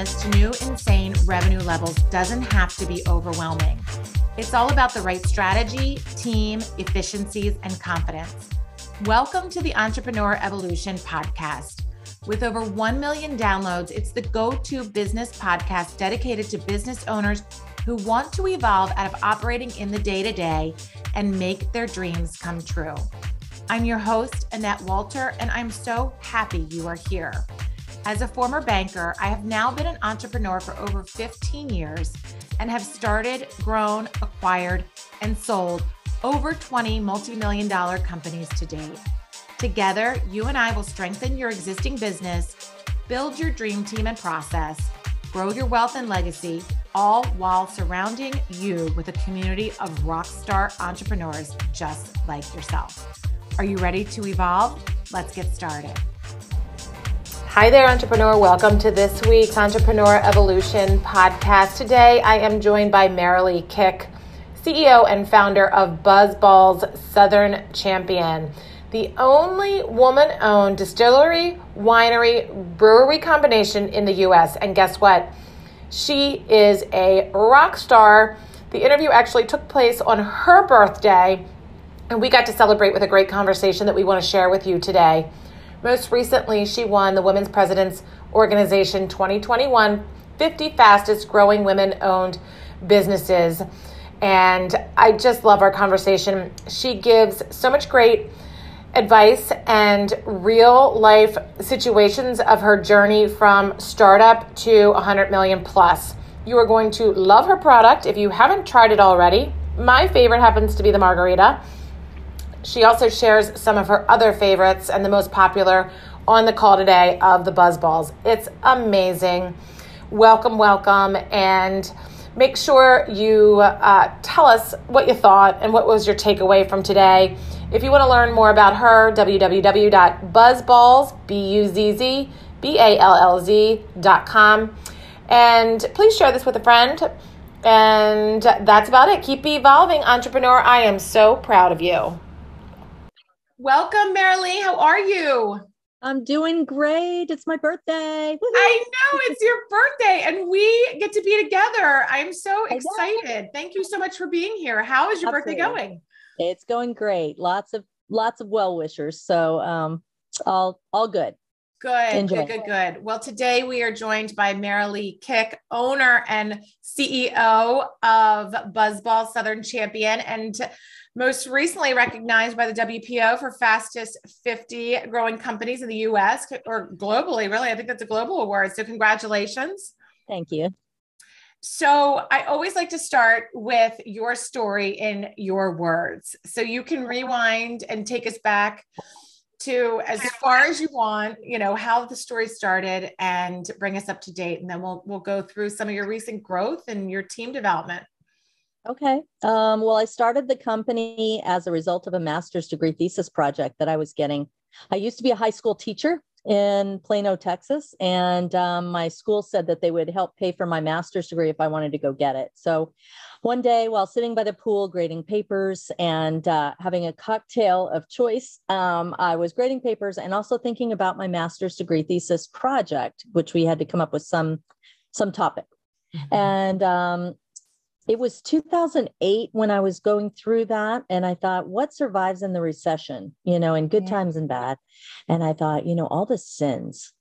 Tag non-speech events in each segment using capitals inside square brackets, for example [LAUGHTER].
business to new insane revenue levels doesn't have to be overwhelming. It's all about the right strategy, team, efficiencies, and confidence. Welcome to the Entrepreneur Evolution Podcast. With over 1 million downloads, it's the go to business podcast dedicated to business owners who want to evolve out of operating in the day to day and make their dreams come true. I'm your host, Annette Walter, and I'm so happy you are here. As a former banker, I have now been an entrepreneur for over 15 years and have started, grown, acquired, and sold over 20 multi million dollar companies to date. Together, you and I will strengthen your existing business, build your dream team and process, grow your wealth and legacy, all while surrounding you with a community of rockstar entrepreneurs just like yourself. Are you ready to evolve? Let's get started. Hi there, entrepreneur. Welcome to this week's Entrepreneur Evolution podcast. Today, I am joined by Merrilee Kick, CEO and founder of BuzzBallz Southern Champion, the only woman owned distillery, winery, brewery combination in the US. And guess what? She is a rock star. The interview actually took place on her birthday, and we got to celebrate with a great conversation that we want to share with you today. Most recently, she won the Women's President's Organization 2021 50 Fastest Growing Women Owned Businesses. And I just love our conversation. She gives so much great advice and real life situations of her journey from startup to 100 million plus. You are going to love her product if you haven't tried it already. My favorite happens to be the margarita. She also shares some of her other favorites and the most popular on the call today of the BuzzBallz. It's amazing. Welcome, welcome, and make sure you uh, tell us what you thought and what was your takeaway from today. If you want to learn more about her, www.buzzballz, B-U-Z-Z, B-A-L-L-Z.com. And please share this with a friend. And that's about it. Keep evolving, entrepreneur. I am so proud of you. Welcome, Merrilee. How are you? I'm doing great. It's my birthday. Woo-hoo. I know it's your birthday and we get to be together. I'm so excited. Thank you so much for being here. How is your Absolutely. birthday going? It's going great. Lots of lots of well wishers. So um all all good. Good, Enjoy. good, good, good. Well, today we are joined by Merrilee Kick, owner and CEO of BuzzBall Southern Champion. And most recently recognized by the WPO for fastest 50 growing companies in the US or globally, really. I think that's a global award. So, congratulations. Thank you. So, I always like to start with your story in your words. So, you can rewind and take us back to as far as you want, you know, how the story started and bring us up to date. And then we'll we'll go through some of your recent growth and your team development. Okay. Um, well, I started the company as a result of a master's degree thesis project that I was getting. I used to be a high school teacher in Plano, Texas, and um, my school said that they would help pay for my master's degree if I wanted to go get it. So one day, while sitting by the pool grading papers and uh, having a cocktail of choice, um, I was grading papers and also thinking about my master's degree thesis project, which we had to come up with some some topic. Mm-hmm. And um, it was 2008 when I was going through that. And I thought, what survives in the recession, you know, in good yeah. times and bad? And I thought, you know, all the sins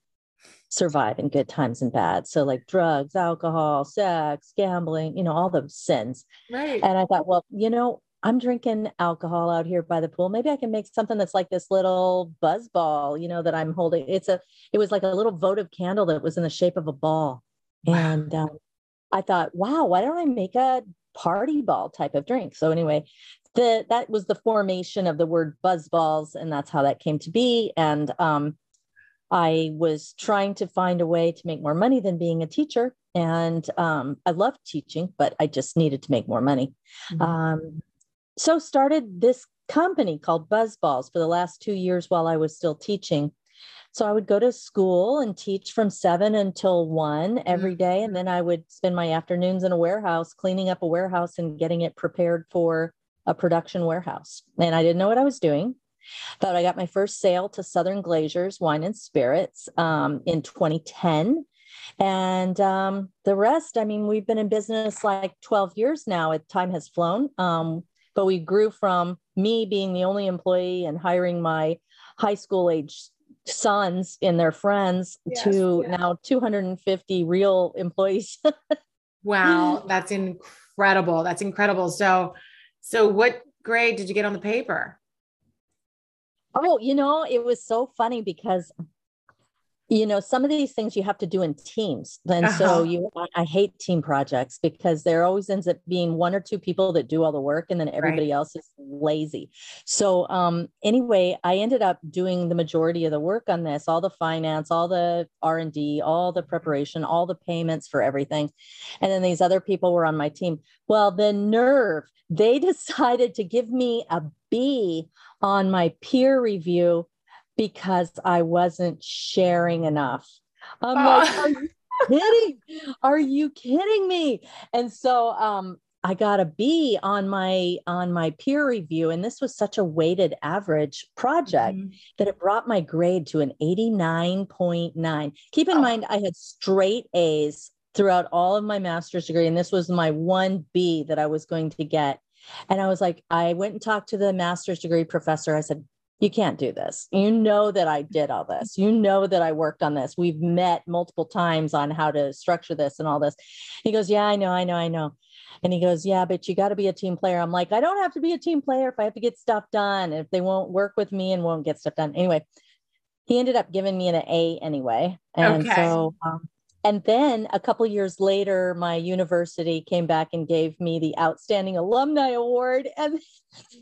survive in good times and bad. So, like drugs, alcohol, sex, gambling, you know, all the sins. Right. And I thought, well, you know, I'm drinking alcohol out here by the pool. Maybe I can make something that's like this little buzz ball, you know, that I'm holding. It's a, it was like a little votive candle that was in the shape of a ball. And um, I thought, wow, why don't I make a party ball type of drink? So anyway, the that was the formation of the word BuzzBallz, and that's how that came to be. And um, I was trying to find a way to make more money than being a teacher. And um, I loved teaching, but I just needed to make more money. Mm-hmm. Um, so started this company called BuzzBallz for the last two years while I was still teaching. So I would go to school and teach from seven until one every day. And mm-hmm. then I would spend my afternoons in a warehouse cleaning up a warehouse and getting it prepared for a production warehouse. And I didn't know what I was doing. But I got my first sale to Southern Glazers Wine and Spirits um, in 2010. And um, the rest, I mean, we've been in business like 12 years now. Time has flown. Um, but we grew from me being the only employee and hiring my high school age sons and their friends yes, to yeah. now 250 real employees. [LAUGHS] wow, that's incredible. That's incredible. So, so what grade did you get on the paper? Oh, you know, it was so funny because you know some of these things you have to do in teams and uh-huh. so you i hate team projects because there always ends up being one or two people that do all the work and then everybody right. else is lazy so um anyway i ended up doing the majority of the work on this all the finance all the r&d all the preparation all the payments for everything and then these other people were on my team well the nerve they [LAUGHS] decided to give me a b on my peer review because I wasn't sharing enough. I'm like, are [LAUGHS] you kidding? Are you kidding me? And so um, I got a B on my on my peer review, and this was such a weighted average project mm-hmm. that it brought my grade to an 89.9. Keep in oh. mind, I had straight A's throughout all of my master's degree, and this was my one B that I was going to get. And I was like, I went and talked to the master's degree professor. I said, you can't do this. You know that I did all this. You know that I worked on this. We've met multiple times on how to structure this and all this. He goes, Yeah, I know, I know, I know. And he goes, Yeah, but you got to be a team player. I'm like, I don't have to be a team player if I have to get stuff done, if they won't work with me and won't get stuff done. Anyway, he ended up giving me an A anyway. And okay. so um, and then a couple years later my university came back and gave me the outstanding alumni award. [LAUGHS] And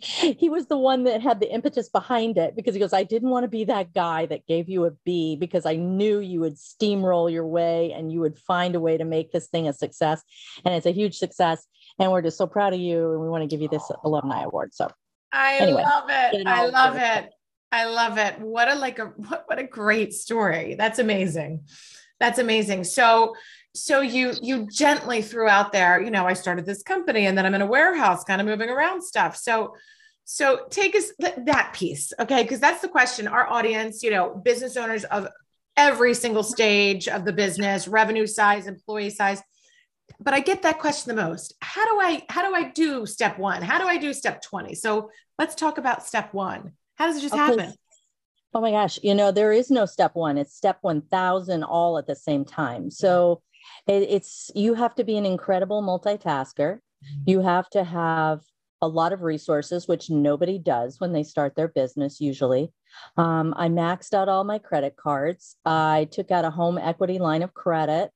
he was the one that had the impetus behind it because he goes i didn't want to be that guy that gave you a b because i knew you would steamroll your way and you would find a way to make this thing a success. And it's a huge success. And we're just so proud of you and we want to give you this alumni award. So i anyway, love it. i love it. I love it. What a like a [LAUGHS] what, what a great story. That's amazing that's amazing. So so you you gently threw out there, you know, I started this company and then I'm in a warehouse kind of moving around stuff. So so take us that piece, okay? Because that's the question. Our audience, you know, business owners of every single stage of the business, revenue size, employee size. But I get that question the most. How do I how do I do step 1? How do I do step 20? So let's talk about step 1. How does it just okay. happen? Oh my gosh, you know, there is no step one, it's step 1000 all at the same time. So it, it's, you have to be an incredible multitasker. Mm-hmm. You have to have a lot of resources, which nobody does when they start their business usually. Um, I maxed out all my credit cards. I took out a home equity line of credit,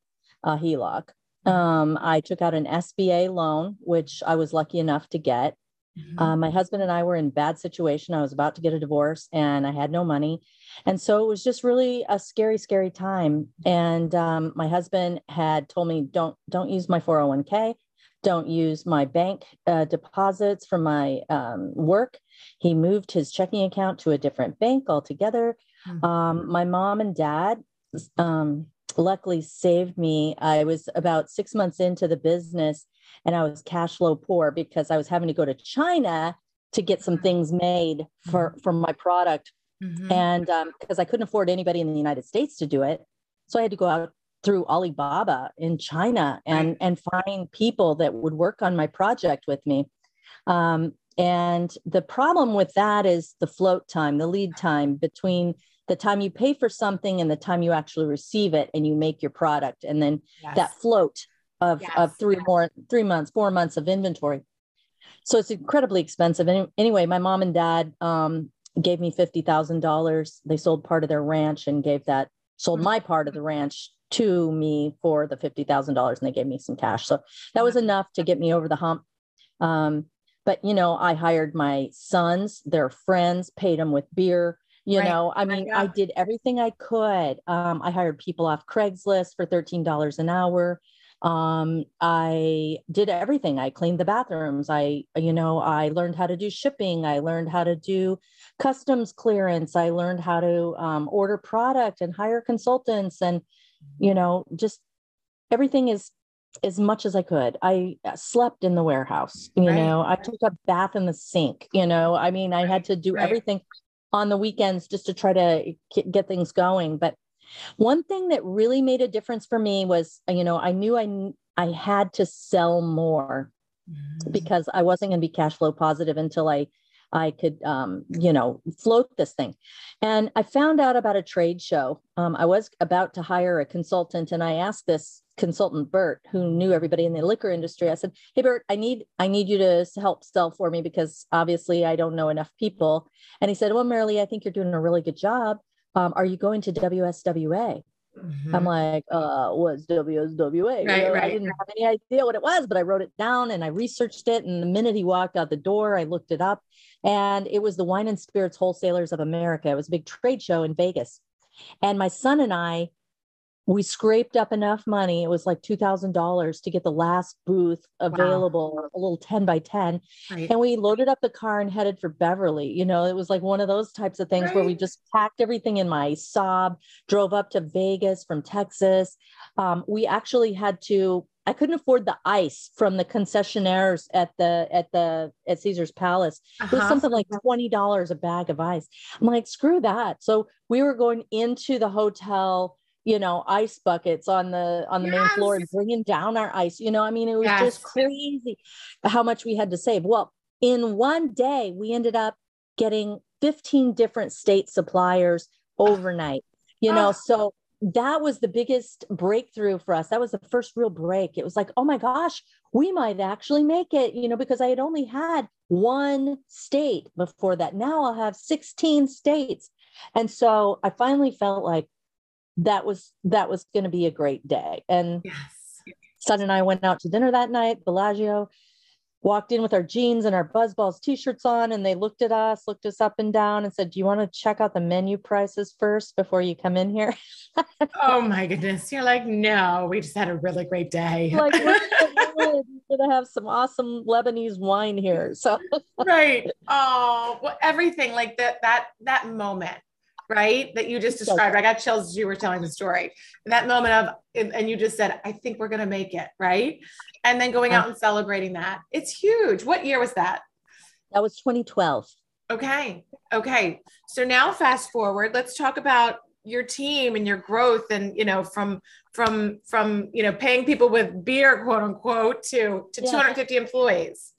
a HELOC. Mm-hmm. Um, I took out an SBA loan, which I was lucky enough to get. Mm-hmm. Uh, my husband and I were in bad situation. I was about to get a divorce and I had no money. And so it was just really a scary, scary time. And um, my husband had told me, don't, don't use my 401k. Don't use my bank uh, deposits from my um, work. He moved his checking account to a different bank altogether. Mm-hmm. Um, my mom and dad um, luckily saved me. I was about six months into the business and I was cash flow poor because I was having to go to China to get some things made for mm-hmm. for my product, mm-hmm. and because um, I couldn't afford anybody in the United States to do it, so I had to go out through Alibaba in China and right. and find people that would work on my project with me. Um, and the problem with that is the float time, the lead time between the time you pay for something and the time you actually receive it and you make your product. And then yes. that float of, yes. of three more, three months, four months of inventory. So it's incredibly expensive. And anyway, my mom and dad um, gave me $50,000. They sold part of their ranch and gave that, sold mm-hmm. my part of the ranch to me for the $50,000 and they gave me some cash. So that was enough to get me over the hump. Um, but, you know, I hired my sons, their friends, paid them with beer. You right. know, I mean, I did everything I could. Um, I hired people off Craigslist for $13 an hour um, i did everything. I cleaned the bathrooms. I you know i learned how to do shipping. I learned how to do customs clearance. I learned how to um, order product and hire consultants and you know just everything is as much as i could. I uh, slept in the warehouse you right. know. I took a bath in the sink you know. I mean i had to do right. everything on the weekends just to try to get things going but One thing that really made a difference for me was, you know, I knew I I had to sell more mm-hmm. because I wasn't going to be cash flow positive until I I could, um, you know, float this thing. And I found out about a trade show. Um, I was about to hire a consultant, and I asked this consultant Bert, who knew everybody in the liquor industry. I said, "Hey, Bert, I need I need you to help sell for me because obviously I don't know enough people." And he said, "Well, Merrilee, I think you're doing a really good job. Um, are you going to WSWA?" Mm-hmm. I'm like, uh, what's WSWA? Right, you know, right. I didn't have any idea what it was, but I wrote it down and I researched it. And the minute he walked out the door, I looked it up. And it was the Wine and Spirits Wholesalers of America. It was a big trade show in Vegas. And my son and I we scraped up enough money. It was like $2,000 to get the last booth available, wow. a little 10 by 10. Right. And we loaded up the car and headed for Beverly. You know, it was like one of those types of things right. where we just packed everything in my Saab, drove up to Vegas from Texas. Um, we actually had to I couldn't afford the ice from the concessionaires at the at the at Caesar's Palace. Uh-huh. It was uh-huh. something like twenty dollars a bag of ice. I'm like, screw that. So we were going into the hotel you know ice buckets on the on the yes. main floor and bringing down our ice you know i mean it was yes. just crazy how much we had to save well in one day we ended up getting 15 different state suppliers ah. overnight you know oh. so that was the biggest breakthrough for us that was the first real break it was like oh my gosh we might actually make it you know because i had only had one state before that now i'll have 16 states and so i finally felt like that was that was going to be a great day. And yes. son and I went out to dinner that night, Bellagio, walked in with our jeans and our BuzzBallz t-shirts on, and they looked at us, looked us up and down, and said, "Do you want to check out the menu prices first before you come in here?" [LAUGHS] oh my goodness! You're like, no, we just had a really great day. like [LAUGHS] we're gonna have some awesome Lebanese wine here. So right. Oh, well, everything like that that that moment right? That you just described. I got chills as you were telling the story. That moment of, and you just said, I think we're going to make it, right? And then going out and celebrating that. It's huge. What year was that? That was 2012. Okay. Okay. So now fast forward, let's talk about your team and your growth and you know from from from you know paying people with beer quote unquote to to yeah. 250 employees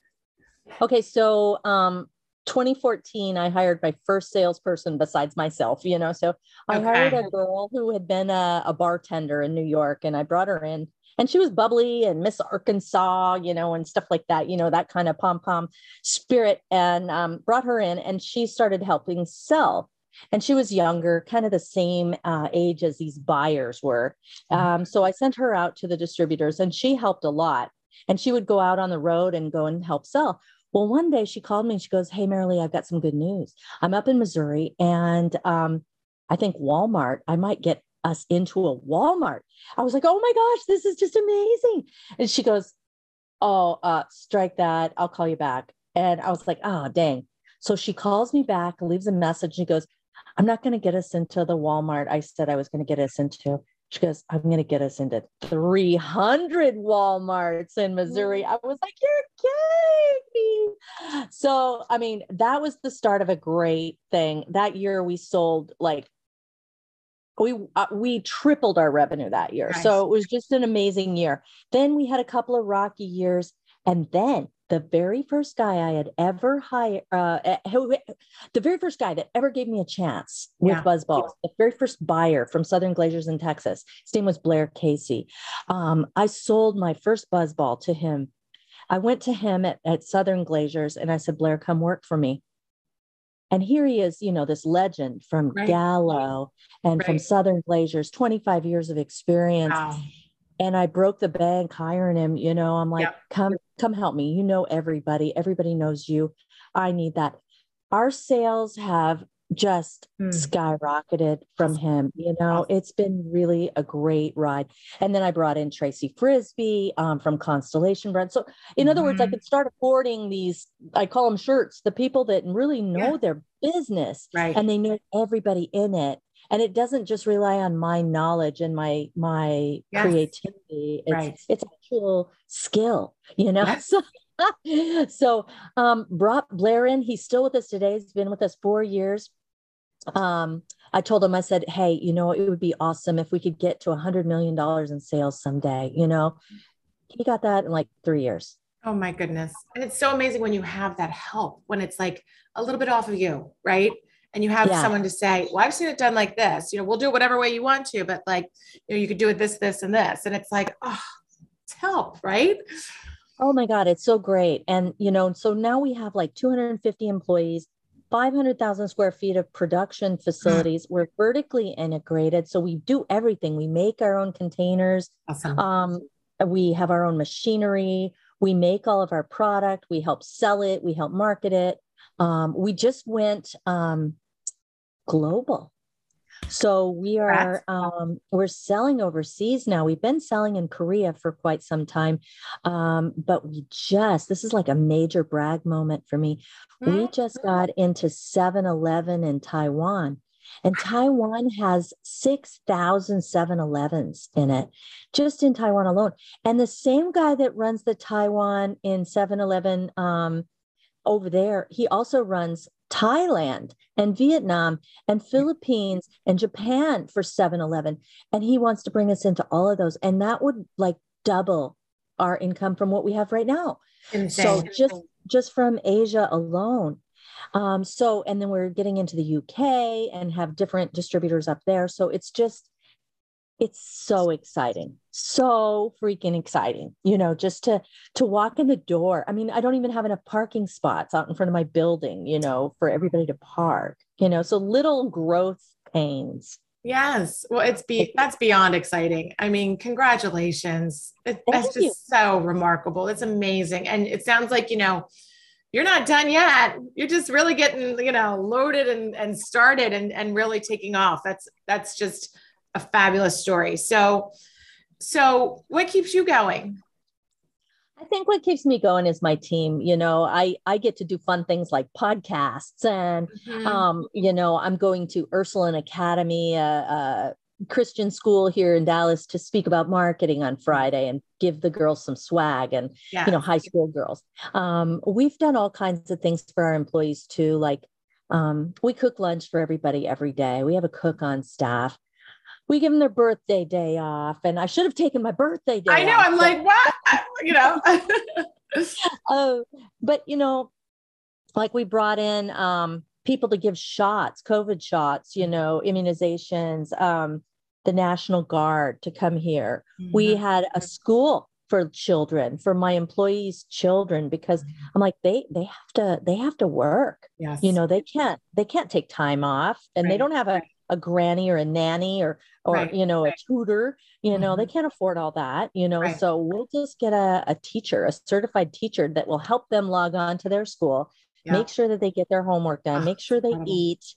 okay so um 2014 i hired my first salesperson besides myself you know so i okay. hired a girl who had been a, a, bartender in new york and i brought her in and she was bubbly and miss arkansas you know and stuff like that you know that kind of pom pom spirit and um, brought her in and she started helping sell and she was younger kind of the same uh, age as these buyers were mm-hmm. um, so i sent her out to the distributors and she helped a lot and she would go out on the road and go and help sell well, one day she called me and she goes, Hey, Merrilee, I've got some good news. I'm up in Missouri and um, I think Walmart, I might get us into a Walmart. I was like, Oh my gosh, this is just amazing. And she goes, Oh, uh, strike that. I'll call you back. And I was like, Oh, dang. So she calls me back, leaves a message. She goes, I'm not going to get us into the Walmart I said I was going to get us into. She goes, I'm going to get us into 300 Walmarts in Missouri. I was like, You're kidding me. So, I mean, that was the start of a great thing. That year we sold like, we uh, we tripled our revenue that year. Nice. So it was just an amazing year. Then we had a couple of rocky years and then the very first guy I had ever hired, uh, eh, the very first guy that ever gave me a chance with yeah. BuzzBallz, the very first buyer from Southern Glazers in Texas, his name was Blair Casey. Um, I sold my first BuzzBall to him. I went to him at, at Southern Glazers and I said, Blair, come work for me. And here he is, you know, this legend from right. Gallo and right. from Southern Glazers, 25 years of experience. Wow and I broke the bank hiring him. You know, I'm like, yep. come, come help me. You know, everybody, everybody knows you. I need that. Our sales have just mm. skyrocketed from him. You know, it's been really a great ride. And then I brought in Tracy Frisbee um, from Constellation Brand. So, in mm-hmm. other words, I mm-hmm. could start affording these, I call them shirts, the people that really know yeah. their business right. and they know everybody in it and it doesn't just rely on my knowledge and my my yes. creativity it's right. it's actual skill you know yes. so, [LAUGHS] so um brought blair in he's still with us today he's been with us four years um I told him, I said, hey, you know, it would be awesome if we could get to a $100 million in sales someday. You know, he got that in like three years. Oh my goodness. And it's so amazing when you have that help, when it's like a little bit off of you, right? And you have yeah. someone to say, Well, I've seen it done like this. You know, we'll do it whatever way you want to, but like, you know, you could do it this, this, and this. And it's like, oh, it's help, right? Oh my God, it's so great. And, you know, so now we have like 250 employees, 500,000 square feet of production facilities. We're vertically integrated. So we do everything. We make our own containers. Awesome. Um, we have our own machinery. We make all of our product. We help sell it. We help market it. Um, we just went um, global. So we are um, we're selling overseas now. We've been selling in Korea for quite some time, um, but we just this is like a major brag moment for me. Mm-hmm. We just got into 7-Eleven in Taiwan. And Taiwan has 6,000 7 Elevens in it, just in Taiwan alone. And the same guy that runs the Taiwan in 7 Eleven um, over there, he also runs Thailand and Vietnam and Philippines and Japan for 7 Eleven. And he wants to bring us into all of those. And that would like double our income from what we have right now. Insane. So just just from Asia alone. Um, so, and then we're getting into the UK and have different distributors up there. So it's just, it's so exciting. So freaking exciting you know just to to walk in the door. I mean i don't even have enough parking spots out in front of my building you know for everybody to park you know so little growth pains. Yes. Well it's be that's beyond exciting. I mean congratulations. It, that's just you. so remarkable. It's amazing. And it sounds like you know you're not done yet. You're just really getting, you know, loaded and, and started and, and really taking off. That's that's just a fabulous story. So so what keeps you going? I think what keeps me going is my team. You know, I I get to do fun things like podcasts, and mm-hmm. um, you know, I'm going to Ursuline Academy, a, a, Christian school here in Dallas, to speak about marketing on Friday and give the girls some swag, and yeah. you know, high school girls. Um, we've done all kinds of things for our employees too, like um, we cook lunch for everybody every day. We have a cook on staff we give them their birthday day off. And I should have taken my birthday day. I know. Off, I'm but, like, what? you know. uh, [LAUGHS] but you know, like we brought in um, people to give shots, COVID shots, you know, immunizations, um, the National Guard to come here. Mm-hmm. We had a school for children for my employees children because mm-hmm. i'm like they they have to they have to work yes. you know they can't they can't take time off and right. they don't have a a granny or a nanny or or right. you know right. a tutor you know mm-hmm. they can't afford all that you know right. so we'll just get a, a teacher a certified teacher that will help them log on to their school yeah. make sure that they get their homework done oh, make sure they incredible. eat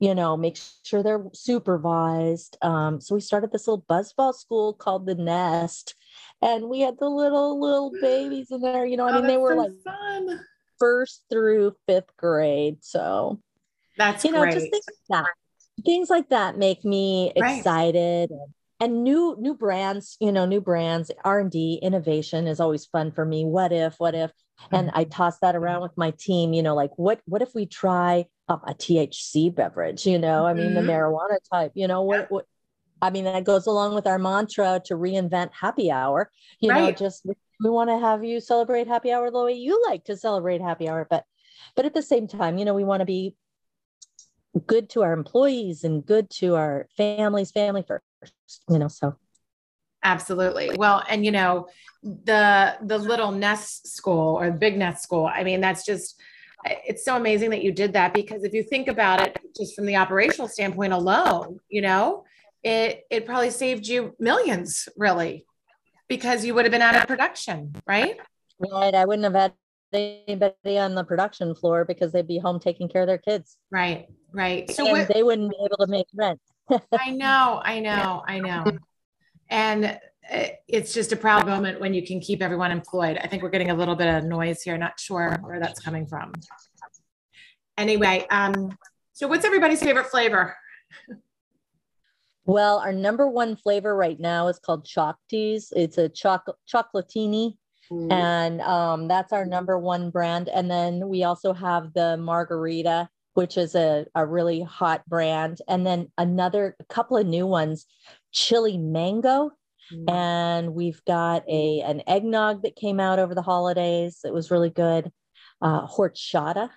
you know make sure they're supervised um, so we started this little buzzball school called the nest and we had the little little babies in there you know i oh, mean they were so like fun. first through fifth grade so that's you know great. just think that things like that make me excited. And, and new new brands you know new brands r&d innovation is always fun for me. What if what if? And i toss that around with my team you know like what what if we try um, a thc beverage you know? I mean mm-hmm. the marijuana type you know? What, what i mean that goes along with our mantra to reinvent happy hour you right. know just we want to have you celebrate happy hour the way you like to celebrate happy hour but but at the same time you know we want to be good to our employees and good to our families, family first, you know, so. Absolutely. Well, and you know, the the little nest school or the big nest school, I mean, that's just it's so amazing that you did that because if you think about it just from the operational standpoint alone, you know, it it probably saved you millions really because you would have been out of production, right? Right. I wouldn't have had anybody on the production floor because they'd be home taking care of their kids. Right. Right. So what, they wouldn't be able to make rent. [LAUGHS] I know, I know, I know. And it's just a proud moment when you can keep everyone employed. I think we're getting a little bit of noise here. Not sure where that's coming from. Anyway, um, so what's everybody's favorite flavor? Well, our number one flavor right now is called Choc Tease. It's a choc- chocolatini, mm. and um, that's our number one brand. And then we also have the margarita which is a, a really hot brand. And then another a couple of new ones, chili mango. Mm. And we've got a an eggnog that came out over the holidays. It was really good. Uh, horchata,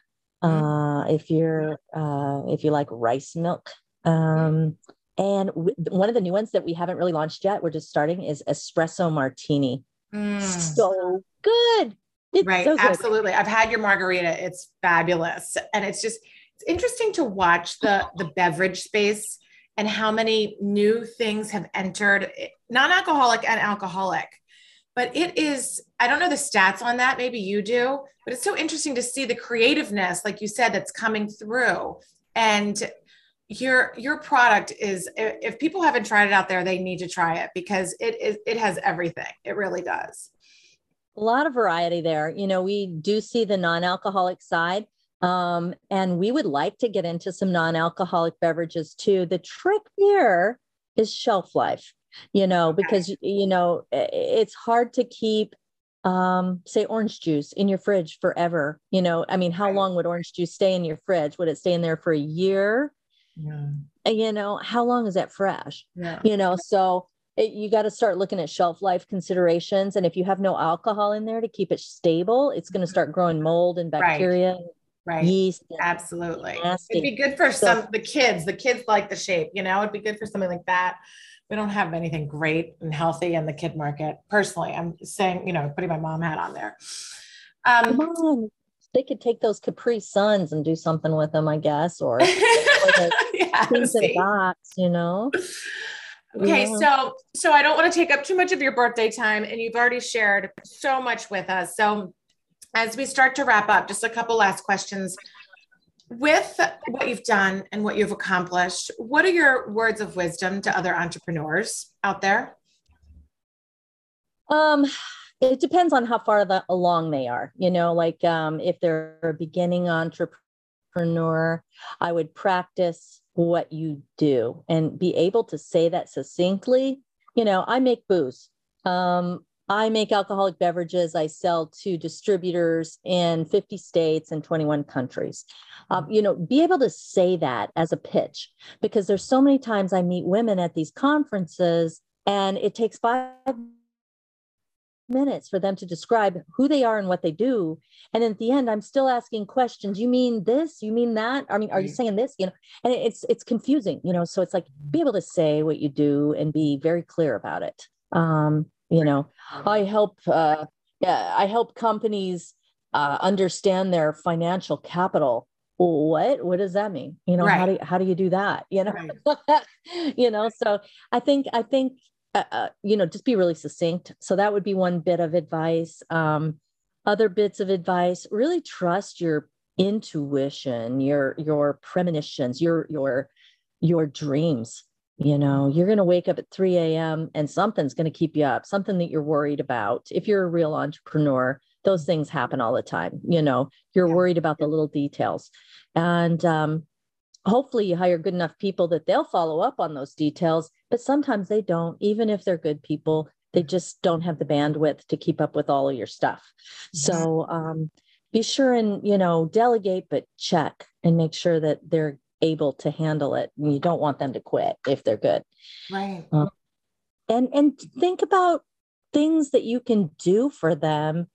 uh, if you're uh, if you like rice milk. Um, and w- one of the new ones that we haven't really launched yet, we're just starting, is espresso martini. Mm. So good. It's right. So good. Absolutely. I've had your margarita. It's fabulous. And it's just, it's interesting to watch the, the beverage space and how many new things have entered non-alcoholic and alcoholic. But it is, I don't know the stats on that. Maybe you do, but it's so interesting to see the creativeness, like you said, that's coming through. And your your product is if people haven't tried it out there they need to try it because it is it has everything. It really does. A lot of variety there. You know we do see the non-alcoholic side um, and we would like to get into some non-alcoholic beverages too. The trick here is shelf life you know because okay. you know it's hard to keep um, say orange juice in your fridge forever you know. I mean how long would orange juice stay in your fridge? Would it stay in there for a year yeah. you know how long is that fresh yeah. you know so it, you got to start looking at shelf life considerations and if you have no alcohol in there to keep it stable it's going to start growing mold and bacteria right. Right. Yeast. Absolutely. Nasty. It'd be good for so, some the kids. The kids like the shape, you know, it'd be good for something like that. We don't have anything great and healthy in the kid market. Personally, I'm saying, you know, putting my mom hat on there. Um, Come on they could take those Capri Suns and do something with them, I guess, or, [LAUGHS] or [LAUGHS] yeah, box, you know. Okay, yeah. so so I don't want to take up too much of your birthday time, and you've already shared so much with us. So as we start to wrap up, just a couple last questions. With what you've done and what you've accomplished, what are your words of wisdom to other entrepreneurs out there? Um, it depends on how far the, along they are you know like um, if they're a beginning entrepreneur i would practice what you do and be able to say that succinctly. You know i make booze. Um, i make alcoholic beverages. I sell to distributors in 50 states and 21 countries. Um, you know be able to say that as a pitch because there's so many times i meet women at these conferences and it takes five minutes for them to describe who they are and what they do. And at the end i'm still asking questions. You mean this? You mean that? I mean are you saying this? You know and it's it's confusing you know so it's like be able to say what you do and be very clear about it. Um you know i help uh yeah i help companies uh, understand their financial capital. What what does that mean? You know right. how do you, how do you do that? You know? Right. [LAUGHS] you know so i think i think uh, uh, you know, just be really succinct. So that would be one bit of advice. Um, other bits of advice: really trust your intuition, your your premonitions, your your your dreams. You know, you're going to wake up at 3 a.m. and something's going to keep you up, something that you're worried about. If you're a real entrepreneur, those things happen all the time. You know, you're yeah. worried about the little details. And um, hopefully you hire good enough people that they'll follow up on those details but sometimes they don't even if they're good people they just don't have the bandwidth to keep up with all of your stuff. So um, be sure and you know delegate but check and make sure that they're able to handle it. You don't want them to quit if they're good. Right. Um, and and think about things that you can do for them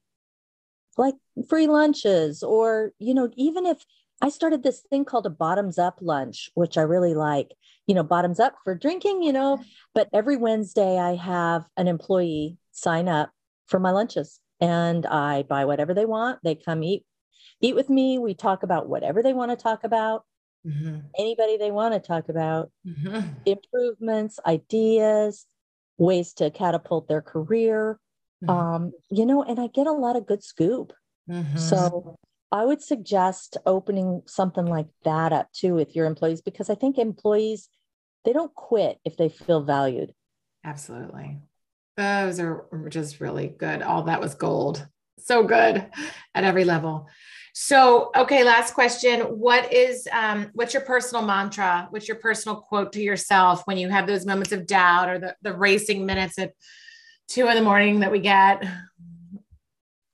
like free lunches or you know even if I started this thing called a bottoms up lunch, which I really like. You know, bottoms up for drinking, you know, but every Wednesday I have an employee sign up for my lunches and I buy whatever they want. They come eat eat with me. We talk about whatever they want to talk about. Mm-hmm. Anybody they want to talk about, mm-hmm. improvements, ideas, ways to catapult their career. Mm-hmm. Um, you know, and I get a lot of good scoop. Mm-hmm. So I would suggest opening something like that up too with your employees because I think employees they don't quit if they feel valued. Absolutely. Those are just really good. All that was gold. So good at every level. So, okay, last question. What is um, what's your personal mantra? What's your personal quote to yourself when you have those moments of doubt or the, the racing minutes at two in the morning that we get?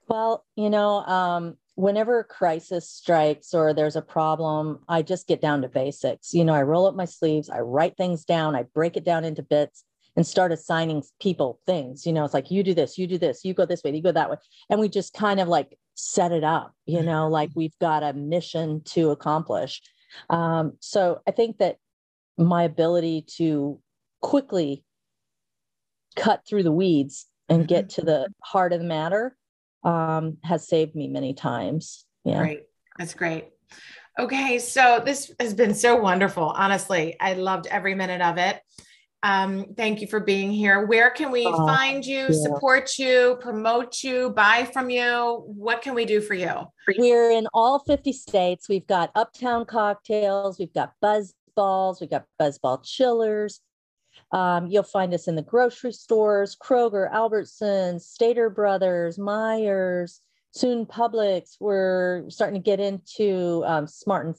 Well, you know, um, whenever a crisis strikes or there's a problem, I just get down to basics. You know, I roll up my sleeves, I write things down, I break it down into bits and start assigning people things. You know, it's like, you do this, you do this, you go this way, you go that way. And we just kind of like set it up, you know, like we've got a mission to accomplish. Um, so I think that my ability to quickly cut through the weeds and get mm-hmm. to the heart of the matter um, has saved me many times. Yeah. Great. That's great. Okay. So this has been so wonderful. Honestly, I loved every minute of it. Um, thank you for being here. Where can we oh, find you, yeah. support you, promote you, buy from you? What can we do for you? We're in all 50 states. We've got Uptown Cocktails, we've got Buzz Balls, we've got BuzzBall Chillers, um, you'll find us in the grocery stores, Kroger, Albertsons, Stater Brothers, Meijers, soon Publix. We're starting to get into um, Smart and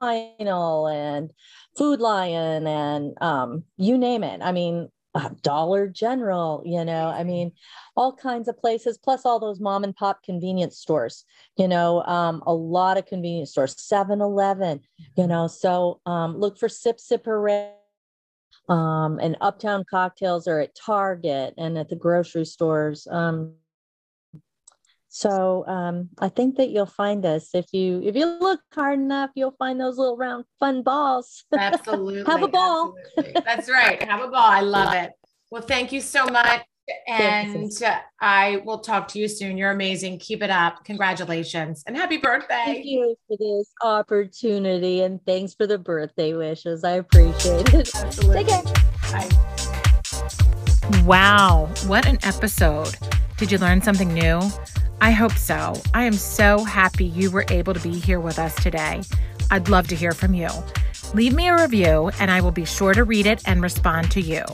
Final and Food Lion and um, you name it. I mean, uh, Dollar General, you know, I mean, all kinds of places, plus all those mom and pop convenience stores, you know, um, a lot of convenience stores, 7 Eleven, you know, so um, look for Sip Sipper um, and uptown cocktails are at Target and at the grocery stores. Um, so um, I think that you'll find us if you if you look hard enough, you'll find those little round fun balls. Absolutely, [LAUGHS] have a ball. That's right. Have a ball. I love it. Well, thank you so much and I will talk to you soon. You're amazing. Keep it up. Congratulations and happy birthday. Thank you for this opportunity and thanks for the birthday wishes. I appreciate it. Absolutely. Take care. Bye. Wow, what an episode. Did you learn something new? I hope so. I am so happy you were able to be here with us today. I'd love to hear from you. Leave me a review and I will be sure to read it and respond to you.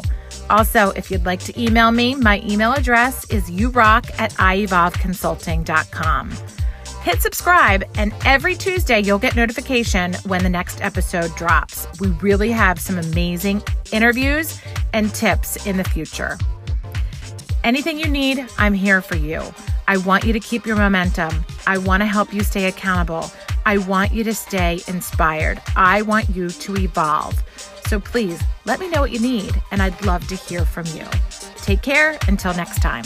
Also, if you'd like to email me, my email address is urock at ievolveconsulting.com. Hit subscribe, and every Tuesday you'll get notification when the next episode drops. We really have some amazing interviews and tips in the future. Anything you need, I'm here for you. I want you to keep your momentum. I want to help you stay accountable. I want you to stay inspired. I want you to evolve. So please let me know what you need, and I'd love to hear from you. Take care until next time.